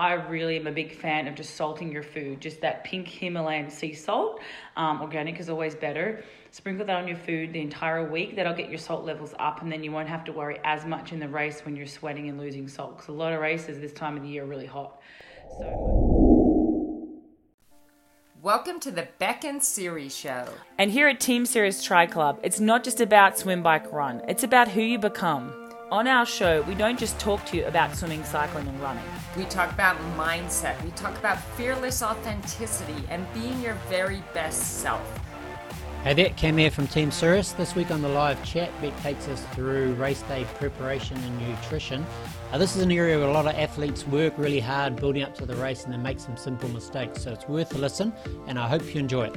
I really am a big fan of just salting your food. Just that pink Himalayan sea salt, um, organic is always better. Sprinkle that on your food the entire week. That'll get your salt levels up, and then you won't have to worry as much in the race when you're sweating and losing salt. Because a lot of races this time of the year are really hot. So. Welcome to the Beck and Siri Show. And here at Team Sirius Tri Club, it's not just about swim, bike, run. It's about who you become. On our show, we don't just talk to you about swimming, cycling, and running. We talk about mindset. We talk about fearless authenticity and being your very best self. Hey there, Cam here from Team Sirius. This week on the live chat, Beck takes us through race day preparation and nutrition. Uh, this is an area where a lot of athletes work really hard building up to the race and then make some simple mistakes. So it's worth a listen, and I hope you enjoy it.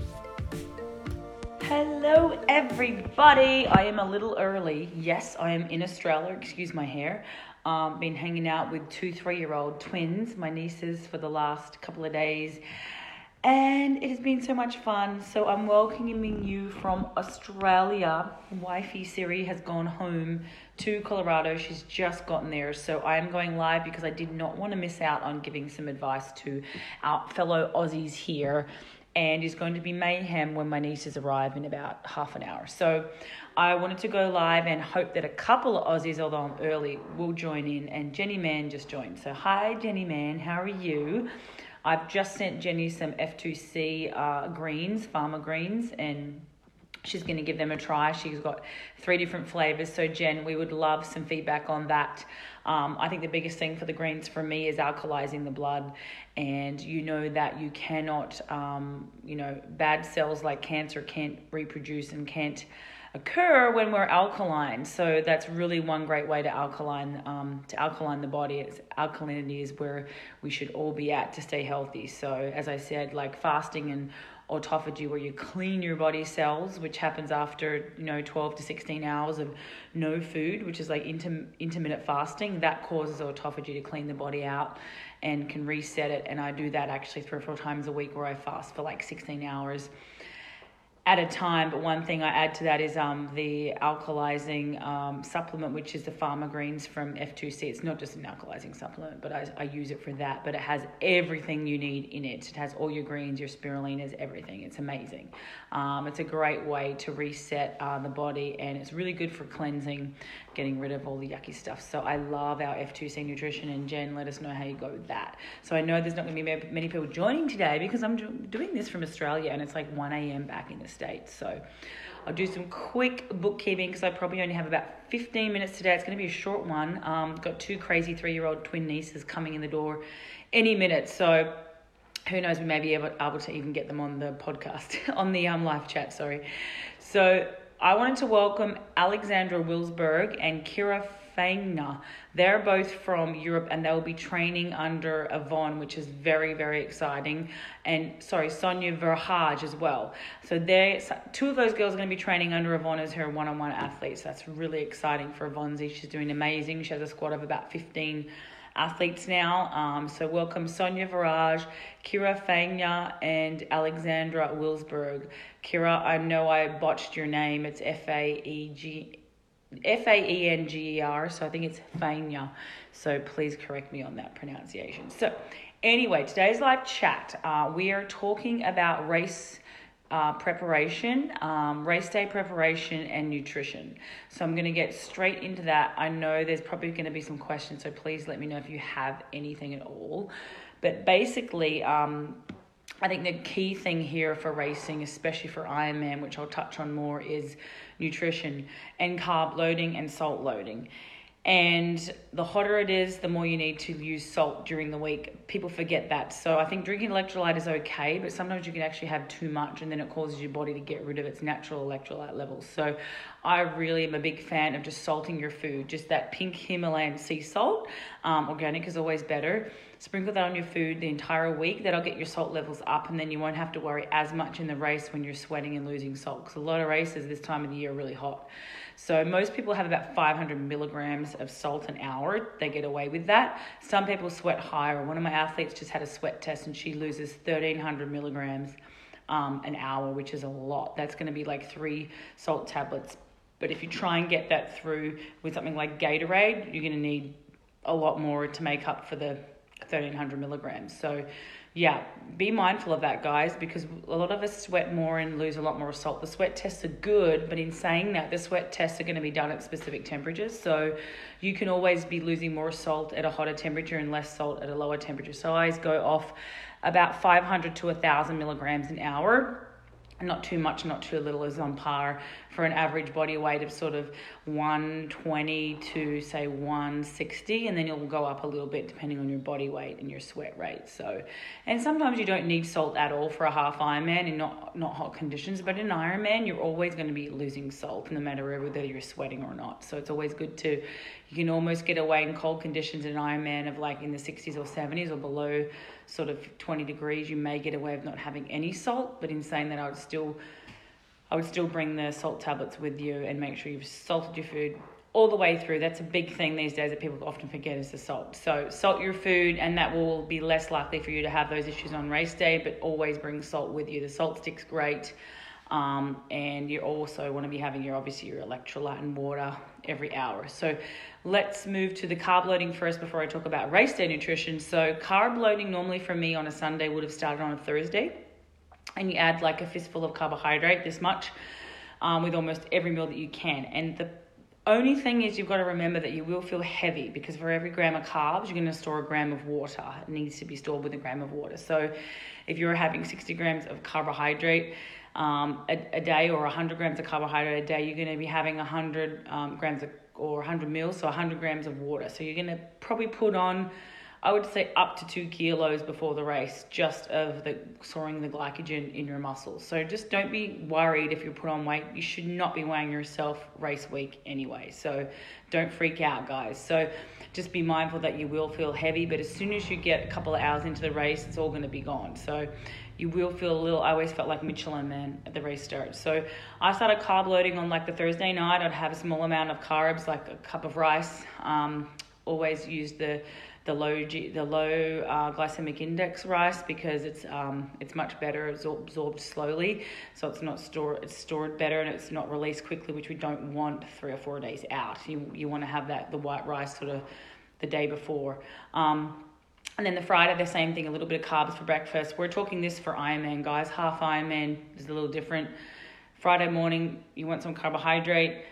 Hello, everybody. I am a little early. Yes, I am in Australia. Excuse my hair. Um, been hanging out with two three-year-old twins, my nieces, for the last couple of days and it has been so much fun. So I'm welcoming you from Australia. Wifey Siri has gone home to Colorado. She's just gotten there. So I am going live because I did not want to miss out on giving some advice to our fellow Aussies here. And it's going to be mayhem when my nieces arrive in about half an hour. So I wanted to go live and hope that a couple of Aussies, although I'm early, will join in. And Jenny Mann just joined. So, hi, Jenny Mann, how are you? I've just sent Jenny some F2C uh, greens, farmer greens, and she's going to give them a try. She's got three different flavors. So, Jen, we would love some feedback on that. Um, I think the biggest thing for the greens for me is alkalizing the blood. And you know that you cannot, um, you know, bad cells like cancer can't reproduce and can't occur when we're alkaline. So that's really one great way to alkaline um, to alkaline the body. It's alkalinity is where we should all be at to stay healthy. So as I said, like fasting and autophagy where you clean your body cells which happens after you know 12 to 16 hours of no food which is like inter- intermittent fasting that causes autophagy to clean the body out and can reset it. And i do that actually three or four times a week where i fast for like 16 hours at a time. But one thing I add to that is um, the alkalizing um, supplement, which is the Farmer Greens from F2C. It's not just an alkalizing supplement, but I, I use it for that. But it has everything you need in it. It has all your greens, your spirulinas, everything. It's amazing. Um, it's a great way to reset uh, the body, and it's really good for cleansing, getting rid of all the yucky stuff. So I love our F2C nutrition, and Jen, let us know how you go with that. So I know there's not going to be many people joining today because I'm doing this from Australia, and it's like 1 a.m. back in the So I'll do some quick bookkeeping because I probably only have about 15 minutes today. It's going to be a short one. Um, got two crazy three year old twin nieces coming in the door any minute. So who knows, we may be able, able to even get them on the podcast, on the um, live chat, sorry. So I wanted to welcome Alexandra Wilsberg and Kira Fangna. They're both from Europe and they'll be training under Yvonne, which is very, very exciting. And sorry, Sonia Verhage as well. So they two of those girls are going to be training under Yvonne as her one on one athletes. That's really exciting for Yvonne. She's doing amazing. She has a squad of about 15 athletes now. Um, so welcome Sonia Verage, Kira Fangna, and Alexandra Wilsberg. Kira, I know I botched your name. It's F A E G F A E N G E R, so I think it's Fania. So please correct me on that pronunciation. So, anyway, today's live chat, uh, we are talking about race uh, preparation, um, race day preparation, and nutrition. So, I'm going to get straight into that. I know there's probably going to be some questions, so please let me know if you have anything at all. But basically, um, I think the key thing here for racing, especially for Ironman, which I'll touch on more, is nutrition and carb loading and salt loading. And the hotter it is, the more you need to use salt during the week. People forget that. So I think drinking electrolyte is okay, but sometimes you can actually have too much and then it causes your body to get rid of its natural electrolyte levels. So I really am a big fan of just salting your food. Just that pink Himalayan sea salt. Um, organic is always better. Sprinkle that on your food the entire week. That'll get your salt levels up and then you won't have to worry as much in the race when you're sweating and losing salt. Because a lot of races this time of the year are really hot. So most people have about 500 milligrams of salt an hour. They get away with that. Some people sweat higher. One of my athletes just had a sweat test and she loses 1300 milligrams um, an hour, which is a lot. That's going to be like three salt tablets. But if you try and get that through with something like Gatorade, you're going to need a lot more to make up for the 1300 milligrams. So, yeah, be mindful of that, guys, because a lot of us sweat more and lose a lot more salt. The sweat tests are good, but in saying that, the sweat tests are going to be done at specific temperatures. So, you can always be losing more salt at a hotter temperature and less salt at a lower temperature. So, I always go off about 500 to 1000 milligrams an hour not too much, not too little, is on par for an average body weight of sort of 120 to say 160, and then it will go up a little bit depending on your body weight and your sweat rate. So, and sometimes you don't need salt at all for a half Ironman in not not hot conditions, but in Ironman you're always going to be losing salt no matter whether you're sweating or not. So it's always good to you can almost get away in cold conditions in Ironman of like in the 60s or 70s or below sort of 20 degrees. You may get away of not having any salt, but in saying that I would still I would still bring the salt tablets with you and make sure you've salted your food all the way through. That's a big thing these days that people often forget is the salt. So salt your food, and that will be less likely for you to have those issues on race day. But always bring salt with you. The SaltStick's great, um, and you also want to be having your obviously your electrolyte and water every hour. So let's move to the carb loading first before I talk about race day nutrition. So carb loading normally for me on a Sunday would have started on a Thursday and you add like a fistful of carbohydrate, this much, um, with almost every meal that you can. And the only thing is, you've got to remember that you will feel heavy because for every gram of carbs, you're going to store a gram of water. It needs to be stored with a gram of water. So if you're having 60 grams of carbohydrate, um, a, a, day or 100 grams of carbohydrate a day, you're going to be having 100 um, grams of, or 100 mils, so 100 grams of water. So you're going to probably put on I would say up to two kilos before the race, just of the storing the glycogen in your muscles. So just don't be worried if you put on weight. You should not be weighing yourself race week anyway. So don't freak out, guys. So just be mindful that you will feel heavy, but as soon as you get a couple of hours into the race, it's all going to be gone. So you will feel a little. I always felt like Michelin Man at the race start. So I started carb loading on like the Thursday night. I'd have a small amount of carbs, like a cup of rice. Um, always use the the low G, the low uh, glycemic index rice because it's um, it's much better it's absorbed slowly so it's not stored it's stored better and it's not released quickly which we don't want three or four days out you you want to have that the white rice sort of the day before um, and then the Friday, the same thing, a little bit of carbs for breakfast. We're talking this for Ironman, guys. Half Ironman is a little different. Friday morning, you want some carbohydrate.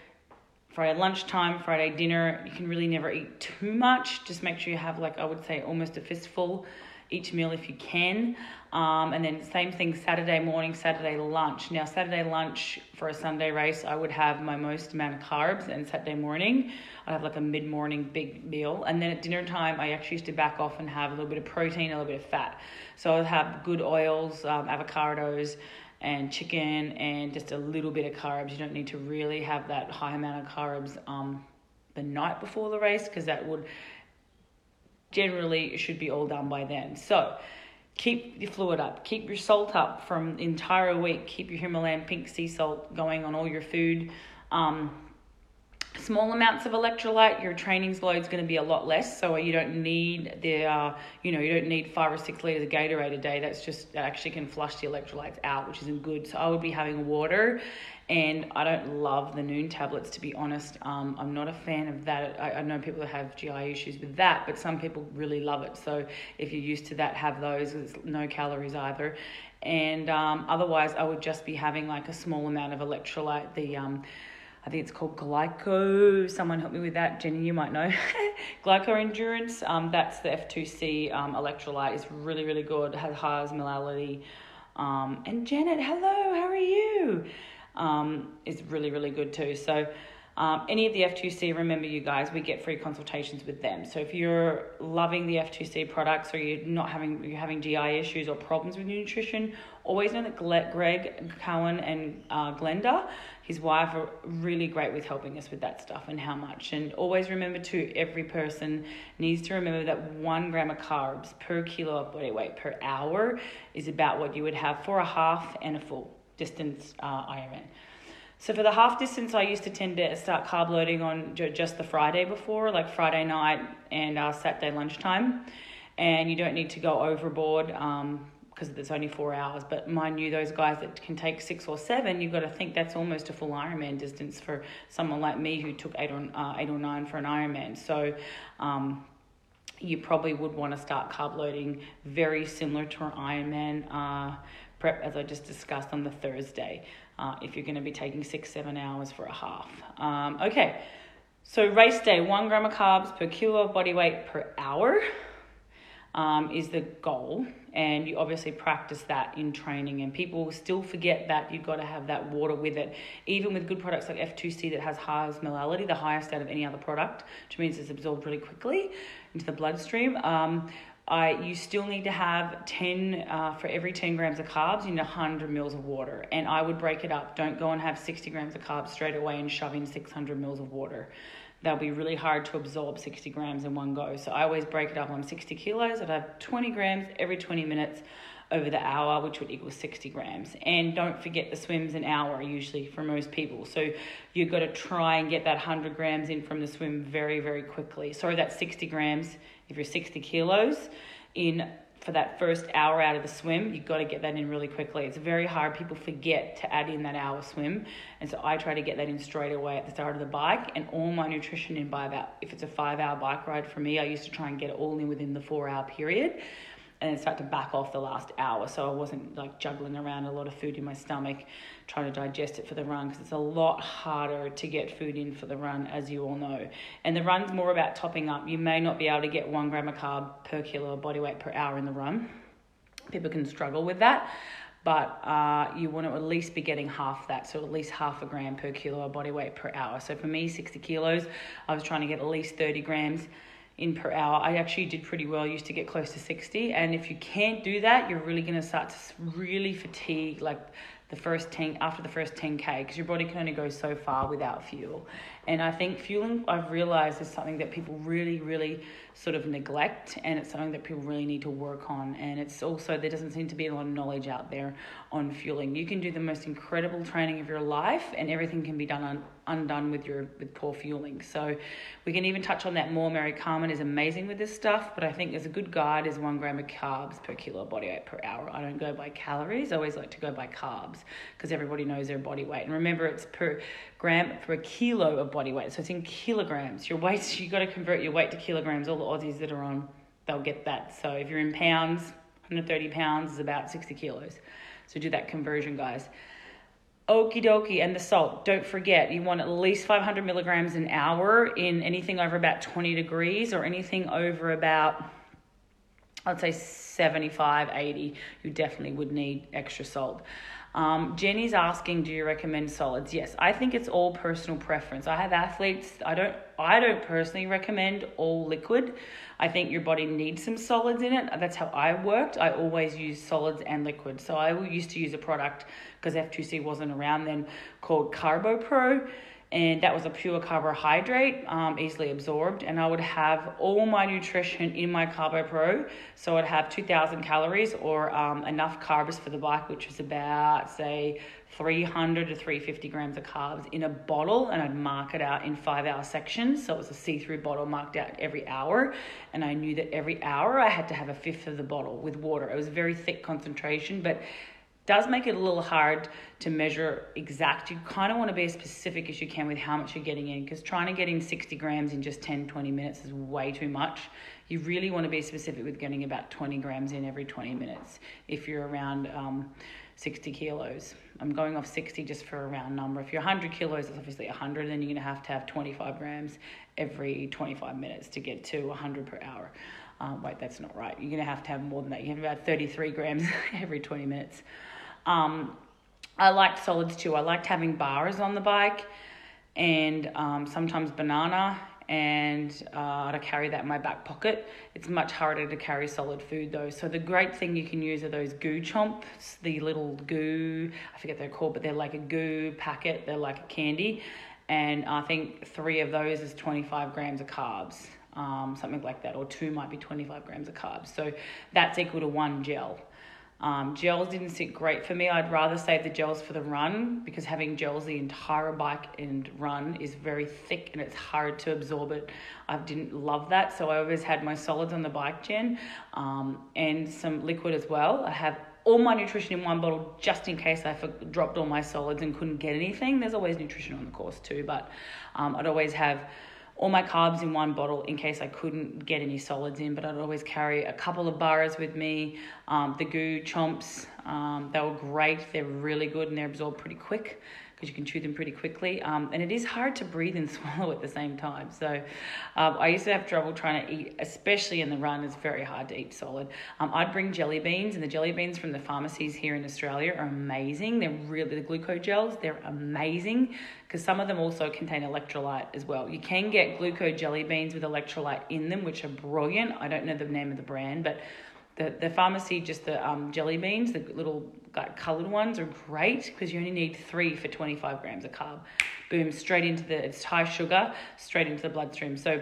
Friday lunchtime, Friday dinner. You can really never eat too much. Just make sure you have, like, I would say, almost a fistful each meal if you can. Um, and then same thing Saturday morning, Saturday lunch. Now, Saturday lunch for a Sunday race, I would have my most amount of carbs, and Saturday morning, I would have like a mid morning big meal. And then at dinner time, I actually used to back off and have a little bit of protein, a little bit of fat. So I'd have good oils, um, avocados, and chicken and just a little bit of carbs. You don't need to really have that high amount of carbs um, the night before the race because that would generally it should be all done by then. So keep your fluid up, keep your salt up from the entire week, keep your Himalayan pink sea salt going on all your food. Um, small amounts of electrolyte, your training's load is going to be a lot less. So you don't need the, uh, you know, you don't need five or six liters of Gatorade a day. That's just that actually can flush the electrolytes out, which isn't good. So I would be having water, and I don't love the Nuun tablets to be honest. Um, I'm not a fan of that. I, I know people that have GI issues with that, but some people really love it. So if you're used to that, have those. There's no calories either. And um, otherwise, I would just be having like a small amount of electrolyte. The um, I think it's called Glyco. Someone help me with that. Jenny, you might know. Glyco Endurance. Um, that's the F2C um, electrolyte. It's really, really good. It has high osmolality. Um, and Janet, hello, how are you? Um, is really, really good too. So um, any of the F2C, remember you guys, we get free consultations with them. So if you're loving the F2C products or you're not having you're having GI issues or problems with nutrition, always know that Greg Cowan and uh, Glenda, his wife, are really great with helping us with that stuff and how much. And always remember too, every person needs to remember that one gram of carbs per kilo of body weight per hour is about what you would have for a half and a full distance uh, Ironman. So for the half distance, I used to tend to start carb loading on just the Friday before, like Friday night and uh, Saturday lunchtime. And you don't need to go overboard because um, it's only four hours. But mind you, those guys that can take six or seven, you've got to think that's almost a full Ironman distance for someone like me who took eight or uh, eight or nine for an Ironman. So. Um, you probably would want to start carb loading very similar to an Ironman uh, prep, as I just discussed on the Thursday, uh, if you're going to be taking six, seven hours for a half. Um, okay, so race day, one gram of carbs per kilo of body weight per hour um, is the goal. And you obviously practice that in training, and people still forget that you've got to have that water with it. Even with good products like F2C that has high osmolality, the highest out of any other product, which means it's absorbed really quickly into the bloodstream. Um, I, you still need to have 10 uh, for every 10 grams of carbs, you need 100 mils of water. And I would break it up. Don't go and have 60 grams of carbs straight away and shove in 600 mils of water That'll be really hard to absorb 60 grams in one go. So I always break it up on 60 kilos. I'd have 20 grams every 20 minutes over the hour, which would equal 60 grams. And don't forget the swims an hour usually for most people. So you've got to try and get that 100 grams in from the swim very, very quickly. Sorry, that's 60 grams if you're 60 kilos in for that first hour out of the swim, you've got to get that in really quickly. It's very hard. People forget to add in that hour swim. And so I try to get that in straight away at the start of the bike and all my nutrition in by about, if it's a five hour bike ride for me, I used to try and get it all in within the four hour period and start to back off the last hour. So I wasn't like juggling around a lot of food in my stomach, trying to digest it for the run because it's a lot harder to get food in for the run, as you all know. And the run's more about topping up. You may not be able to get one gram of carb per kilo of body weight per hour in the run. People can struggle with that. But uh, you want to at least be getting half that, so at least half a gram per kilo of body weight per hour. So for me, 60 kilos, I was trying to get at least 30 grams in per hour. I actually did pretty well. Used to get close to 60. And if you can't do that, you're really going to start to really fatigue like the first 10 after the first 10k because your body can only go so far without fuel. And I think fueling I've realized is something that people really really sort of neglect and it's something that people really need to work on and it's also there doesn't seem to be a lot of knowledge out there on fueling. You can do the most incredible training of your life and everything can be done on, undone with your with poor fueling. So we can even touch on that more. Mary Carmen is amazing with this stuff, but I think as a good guide is one gram of carbs per kilo of body weight per hour. I don't go by calories. I always like to go by carbs because everybody knows their body weight. And remember, it's per gram per kilo of body weight. So it's in kilograms. Your weight, you got to convert your weight to kilograms. All the Aussies that are on, they'll get that. So if you're in pounds, 130 pounds is about 60 kilos. So do that conversion, guys. Okie dokie, and the salt. Don't forget, you want at least 500 milligrams an hour in anything over about 20 degrees or anything over about, I'd say 75, 80. You definitely would need extra salt. Um, Jenny's asking, do you recommend solids? Yes, I think it's all personal preference. I have athletes. I don't. I don't personally recommend all liquid. I think your body needs some solids in it. That's how I worked. I always use solids and liquid. So I used to use a product because F2C wasn't around then called CarboPro and that was a pure carbohydrate, um, easily absorbed. And I would have all my nutrition in my Carbo Pro. So I'd have 2,000 calories or um, enough carbs for the bike, which was about, say, 300 to 350 grams of carbs in a bottle. And I'd mark it out in five hour sections. So it was a see through bottle marked out every hour. And I knew that every hour I had to have a fifth of the bottle with water. It was very thick concentration, but does make it a little hard to measure exact. You kind of want to be as specific as you can with how much you're getting in because trying to get in 60 grams in just 10, 20 minutes is way too much. You really want to be specific with getting about 20 grams in every 20 minutes if you're around um, 60 kilos. I'm going off 60 just for a round number. If you're 100 kilos, it's obviously 100, then you're going to have to have 25 grams every 25 minutes to get to 100 per hour. Um, wait, that's not right. You're going to have to have more than that. You have about 33 grams every 20 minutes. Um, I liked solids too. I liked having bars on the bike and um, sometimes banana and uh, to carry that in my back pocket. It's much harder to carry solid food though. So the great thing you can use are those goo chomps, the little goo, I forget they're called, but they're like a goo packet, they're like a candy. And I think three of those is 25 grams of carbs, um, something like that, or two might be 25 grams of carbs. So that's equal to one gel. Um, gels didn't sit great for me. I'd rather save the gels for the run because having gels the entire bike and run is very thick and it's hard to absorb it. I didn't love that, so I always had my solids on the bike gen um, and some liquid as well. I have all my nutrition in one bottle just in case I dropped all my solids and couldn't get anything. There's always nutrition on the course too, but um, I'd always have all my carbs in one bottle in case I couldn't get any solids in, but I'd always carry a couple of bars with me. Um, the goo chomps, um, they were great. They're really good and they absorb pretty quick because you can chew them pretty quickly. Um, and it is hard to breathe and swallow at the same time. So um, I used to have trouble trying to eat, especially in the run. It's very hard to eat solid. Um, I'd bring jelly beans, and the jelly beans from the pharmacies here in Australia are amazing. They're really the glucose gels. They're amazing because some of them also contain electrolyte as well. You can get glucose jelly beans with electrolyte in them, which are brilliant. I don't know the name of the brand, but the, the pharmacy, just the um, jelly beans, the little like, coloured ones are great because you only need three for 25 grams of carb. Boom, straight into the, it's high sugar, straight into the bloodstream. So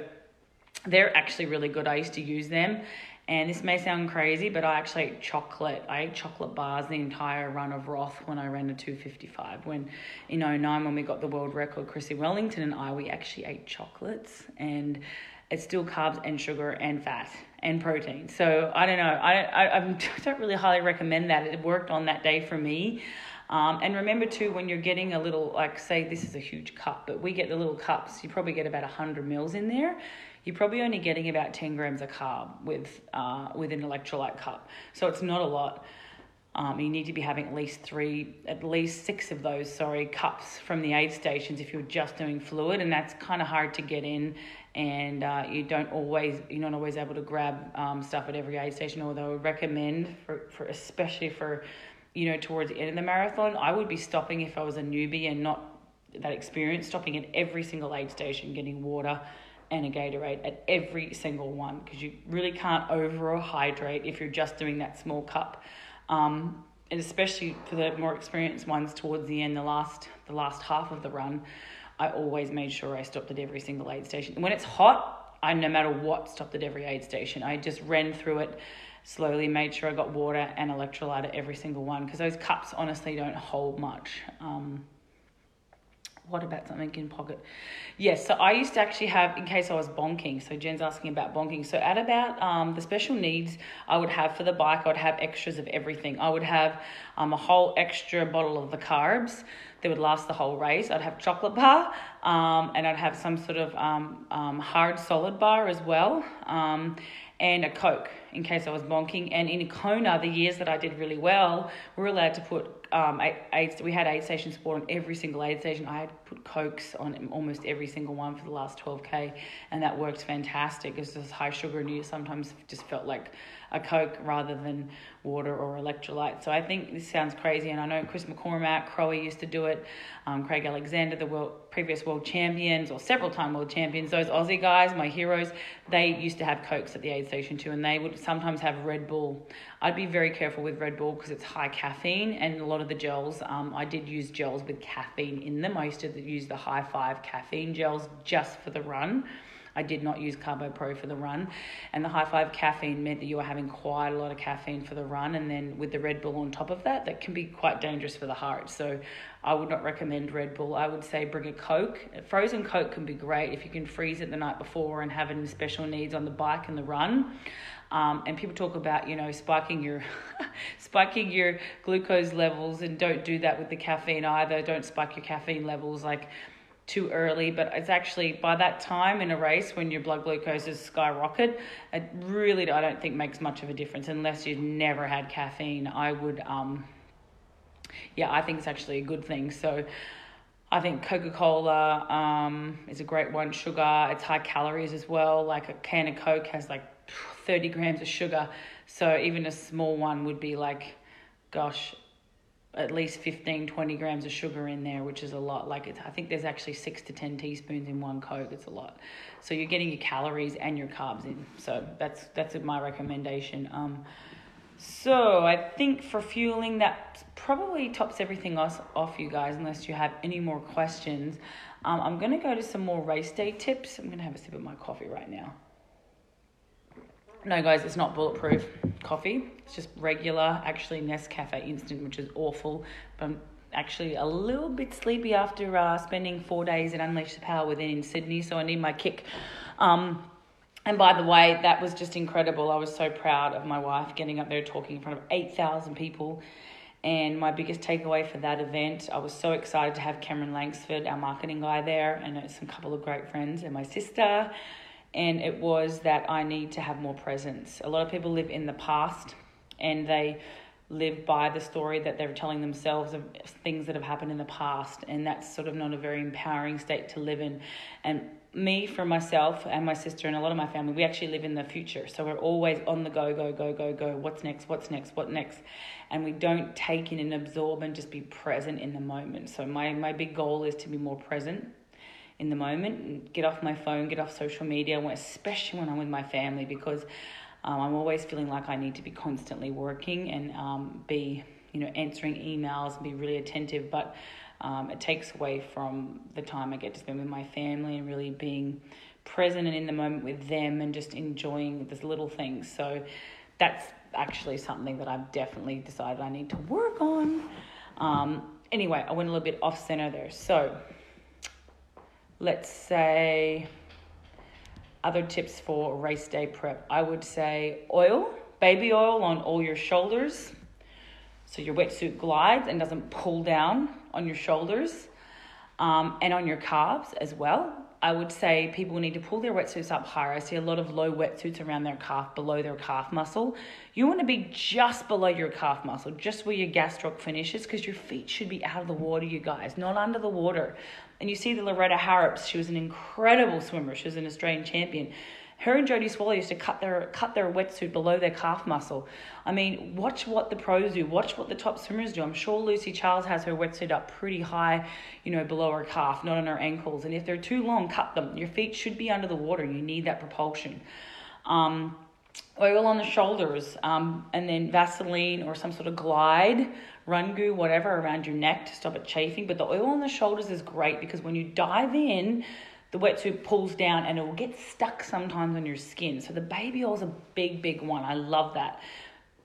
they're actually really good. I used to use them. And this may sound crazy, but I actually ate chocolate. I ate chocolate bars the entire run of Roth when I ran the 255. When in 09, when we got the world record, Chrissie Wellington and I, we actually ate chocolates. And it's still carbs and sugar and fat and protein. So I don't know. I, I, I don't really highly recommend that. It worked on that day for me. Um, and remember too, when you're getting a little, like say this is a huge cup, but we get the little cups, you probably get about 100 mils in there. You're probably only getting about 10 grams of carb with, uh, with an electrolyte cup. So it's not a lot. Um, you need to be having at least three, at least six of those, sorry, cups from the aid stations if you're just doing fluid, and that's kind of hard to get in and uh, you don't always you're not always able to grab um, stuff at every aid station although I would recommend for, for especially for you know towards the end of the marathon I would be stopping if I was a newbie and not that experience stopping at every single aid station getting water and a Gatorade at every single one because you really can't over hydrate if you're just doing that small cup. Um, and especially for the more experienced ones towards the end the last the last half of the run I always made sure I stopped at every single aid station. When it's hot, I no matter what stopped at every aid station. I just ran through it slowly, made sure I got water and electrolyte at every single one because those cups honestly don't hold much. Um, what about something in pocket? Yes, so I used to actually have, in case I was bonking, so Jen's asking about bonking. So at about um, the special needs I would have for the bike, I would have extras of everything. I would have um, a whole extra bottle of the carbs that would last the whole race. I'd have chocolate bar um, and I'd have some sort of um, um, hard solid bar as well um, and a Coke in case I was bonking. And in Kona, the years that I did really well, we were allowed to put um, eight, eight, we had aid station support on every single aid station. I had put Cokes on almost every single one for the last 12K, and that worked fantastic. It was just high sugar, and you sometimes just felt like a Coke rather than water or electrolyte. So I think this sounds crazy, and I know Chris McCormack, Crowe used to do it, um, Craig Alexander, the world, previous world champions or several time world champions, those Aussie guys, my heroes, they used to have Cokes at the aid station too, and they would sometimes have Red Bull. I'd be very careful with Red Bull because it's high caffeine, and a lot of the gels, um, I did use gels with caffeine in them. I used to use the high five caffeine gels just for the run. I did not use Carbo Pro for the run. And the high five caffeine meant that you were having quite a lot of caffeine for the run. And then with the Red Bull on top of that, that can be quite dangerous for the heart. So I would not recommend Red Bull. I would say bring a Coke. Frozen Coke can be great if you can freeze it the night before and have it in special needs on the bike and the run. Um, and people talk about you know spiking your spiking your glucose levels and don't do that with the caffeine either don't spike your caffeine levels like too early, but it's actually by that time in a race when your blood glucose is skyrocket, it really I don't think makes much of a difference unless you've never had caffeine. I would, um, yeah, I think it's actually a good thing. So. I think Coca Cola um, is a great one. Sugar, it's high calories as well. Like a can of Coke has like 30 grams of sugar. So even a small one would be like, gosh, at least 15 20 grams of sugar in there which is a lot. Like it's, i think there's actually 6 to 10 teaspoons in one coke. It's a lot. So you're getting your calories and your carbs in. So that's that's my recommendation. Um, so i think for fueling that probably tops everything else off you guys unless you have any more questions. Um, i'm going to go to some more race day tips. I'm going to have a sip of my coffee right now no, guys, it's not bulletproof coffee. It's just regular, actually Nescafe instant, which is awful. But I'm actually a little bit sleepy after uh, spending four days at Unleash the Power within in Sydney, so I need my kick. Um, and by the way, that was just incredible. I was so proud of my wife getting up there talking in front of 8,000 people And my biggest takeaway for that event, I was so excited to have Cameron Langsford, our marketing guy, there, and some couple of great friends, and my sister. And it was that I need to have more presence. A lot of people live in the past and they live by the story that they're telling themselves of things that have happened in the past. And that's sort of not a very empowering state to live in. And me, for myself and my sister and a lot of my family, we actually live in the future. So we're always on the go, go, go, go, go. What's next? What's next? What next? And we don't take in and absorb and just be present in the moment. So my, my big goal is to be more present in the moment and get off my phone, get off social media, especially when I'm with my family because um, I'm always feeling like I need to be constantly working and um, be, you know, answering emails and be really attentive. But um, it takes away from the time I get to spend with my family and really being present and in the moment with them and just enjoying these little things. So that's actually something that I've definitely decided I need to work on. Um, anyway, I went a little bit off center there. So let's say other tips for race day prep. I would say oil, baby oil on all your shoulders so your wetsuit glides and doesn't pull down on your shoulders um, and on your calves as well. I would say people need to pull their wetsuits up higher. I see a lot of low wetsuits around their calf, below their calf muscle. You want to be just below your calf muscle, just where your gastroc finishes, because your feet should be out of the water, you guys, not under the water. And you see the Loretta Harrops, she was an incredible swimmer. She was an Australian champion. Her and Jodie Swallow used to cut their cut their wetsuit below their calf muscle. I mean, watch what the pros do. Watch what the top swimmers do. I'm sure Lucy Charles has her wetsuit up pretty high, you know, below her calf, not on her ankles. And if they're too long, cut them. Your feet should be under the water. You need that propulsion. Um, oil on the shoulders, um, and then Vaseline or some sort of glide, run goo, whatever, around your neck to stop it chafing. But the oil on the shoulders is great because when you dive in, the wetsuit pulls down and it will get stuck sometimes on your skin. So the baby oil is a big, big one. I love that.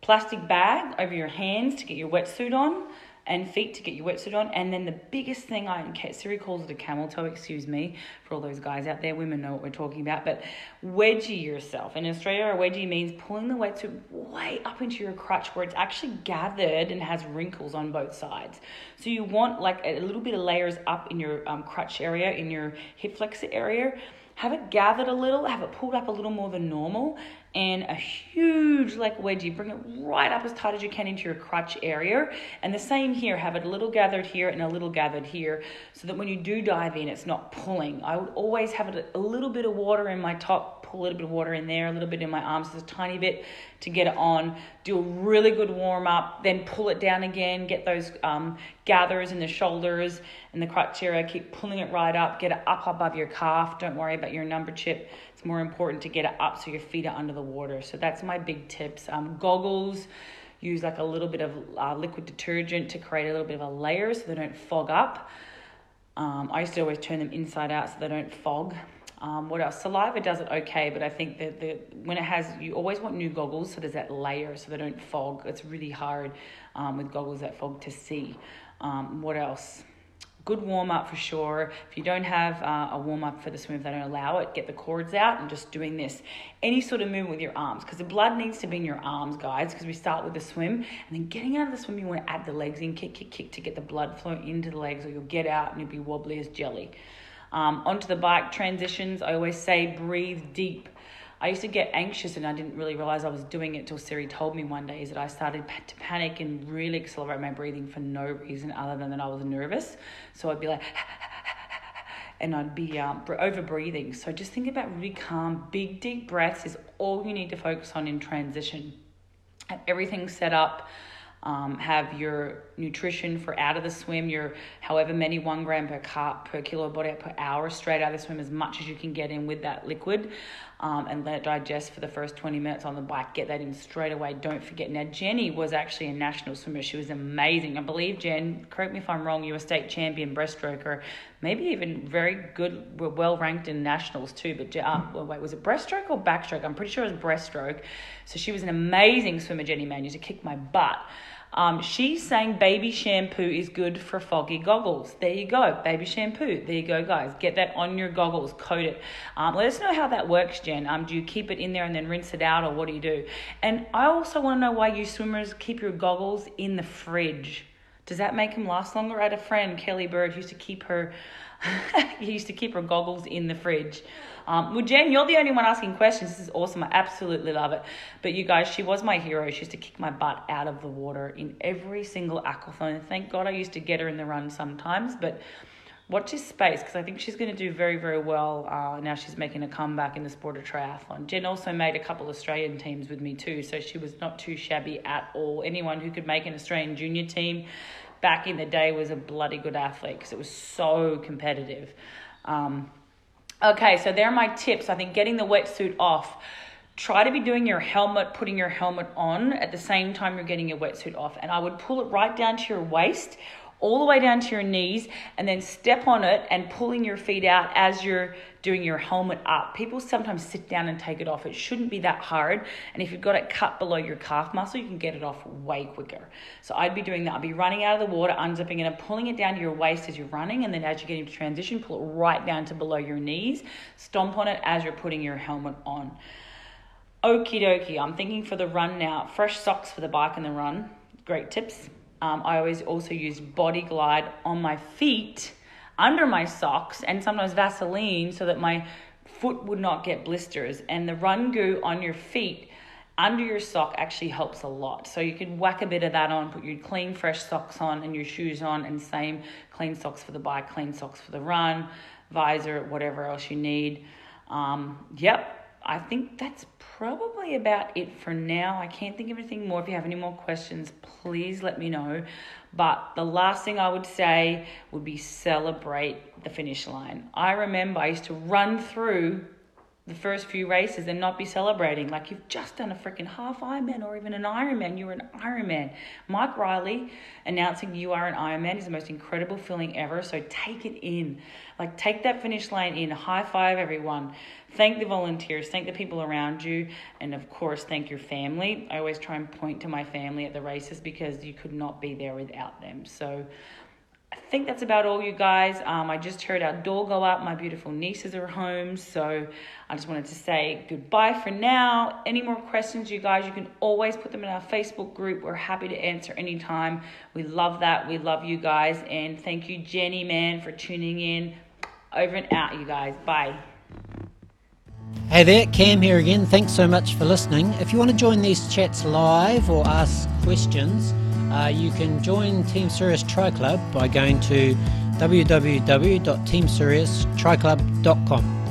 Plastic bag over your hands to get your wetsuit on and feet to get your wetsuit on. And then the biggest thing I, Siri calls it a camel toe, excuse me, for all those guys out there, women know what we're talking about, but wedgie yourself. In Australia, a wedgie means pulling the wetsuit way up into your crutch where it's actually gathered and has wrinkles on both sides. So you want like a little bit of layers up in your um, crutch area, in your hip flexor area have it gathered a little, have it pulled up a little more than normal, and a huge like wedgie. Bring it right up as tight as you can into your crutch area. And the same here, have it a little gathered here and a little gathered here so that when you do dive in, it's not pulling. I would always have it a little bit of water in my top a little bit of water in there, a little bit in my arms, just a tiny bit to get it on. Do a really good warm up, then pull it down again. Get those um, gathers in the shoulders and the crotch area. Keep pulling it right up. Get it up above your calf. Don't worry about your number chip. It's more important to get it up so your feet are under the water. So that's my big tips. Um, goggles use like a little bit of uh, liquid detergent to create a little bit of a layer so they don't fog up. Um, I used to always turn them inside out so they don't fog. Um, what else? Saliva does it okay, but I think that the when it has, you always want new goggles so there's that layer so they don't fog. It's really hard um, with goggles that fog to see. Um, what else? Good warm up for sure. If you don't have uh, a warm up for the swim, if they don't allow it, get the cords out and just doing this. Any sort of movement with your arms because the blood needs to be in your arms, guys. Because we start with the swim and then getting out of the swim, you want to add the legs in, kick, kick, kick to get the blood flow into the legs, or you'll get out and you'll be wobbly as jelly. Um, onto the bike transitions, I always say breathe deep. I used to get anxious and I didn't really realize I was doing it till Siri told me one day is that I started to panic and really accelerate my breathing for no reason other than that I was nervous. So I'd be like, and I'd be um, over breathing. So just think about really calm, big, deep breaths is all you need to focus on in transition. Have everything set up um, have your nutrition for out of the swim, your however many one gram per cup per kilo body per hour straight out of the swim, as much as you can get in with that liquid, um, and let it digest for the first 20 minutes on the bike. Get that in straight away. Don't forget. Now, Jenny was actually a national swimmer. She was amazing. I believe, Jen, correct me if I'm wrong, you were state champion breaststroker, maybe even very good, well ranked in nationals too. But uh, well, wait, was it breaststroke or backstroke? I'm pretty sure it was breaststroke. So she was an amazing swimmer, Jenny Mann. Used to kick my butt. Um, she's saying baby shampoo is good for foggy goggles. There you go, baby shampoo. There you go, guys. Get that on your goggles, coat it. Um, let us know how that works, Jen. Um, do you keep it in there and then rinse it out, or what do you do? And I also want to know why you swimmers keep your goggles in the fridge. Does that make them last longer? I had a friend, Kelly Bird, used to keep her used to keep her goggles in the fridge. Um, well, Jen, you're the only one asking questions. This is awesome. I absolutely love it. But you guys, she was my hero. She used to kick my butt out of the water in every single aquathon. Thank God I used to get her in the run sometimes. But watch this space because I think she's going to do very, very well. Uh, now she's making a comeback in the sport of triathlon. Jen also made a couple Australian teams with me too, so she was not too shabby at all. Anyone who could make an Australian junior team back in the day was a bloody good athlete because it was so competitive. Um, okay, so there are my tips. I think getting the wetsuit off. Try to be doing your helmet, putting your helmet on at the same time you're getting your wetsuit off. And I would pull it right down to your waist all the way down to your knees and then step on it and pulling your feet out as you're doing your helmet up. People sometimes sit down and take it off. It shouldn't be that hard. And if you've got it cut below your calf muscle, you can get it off way quicker. So I'd be doing that. I'd be running out of the water, unzipping it and pulling it down to your waist as you're running. And then as you get into transition, pull it right down to below your knees. Stomp on it as you're putting your helmet on. Okie dokie. I'm thinking for the run now. Fresh socks for the bike and the run. Great tips. Um, I always also use Body Glide on my feet, under my socks, and sometimes Vaseline so that my foot would not get blisters. And the Run Goo on your feet under your sock actually helps a lot. So you can whack a bit of that on, put your clean, fresh socks on and your shoes on, and same clean socks for the bike, clean socks for the run, visor, whatever else you need. Um, yep, I think that's probably about it for now. I can't think of anything more. If you have any more questions, please let me know. But the last thing I would say would be celebrate the finish line. I remember I used to run through the first few races and not be celebrating. Like you've just done a freaking half Ironman or even an Ironman. You're an Ironman. Mike Riley announcing you are an Ironman is the most incredible feeling ever. So take it in. Like take that finish line in. High five everyone. Thank the volunteers. Thank the people around you. And of course, thank your family. I always try and point to my family at the races because you could not be there without them. So I think that's about all, you guys. Um, I just heard our door go up. My beautiful nieces are home. So I just wanted to say goodbye for now. Any more questions, you guys, you can always put them in our Facebook group. We're happy to answer anytime. We love that. We love you guys. And thank you, Jenny, man, for tuning in. Over and out, you guys. Bye. Hey there, Cam here again. Thanks so much for listening. If you want to join these chats live or ask questions, uh, you can join Team Sirius Tri Club by going to www.teamsiriustriclub.com.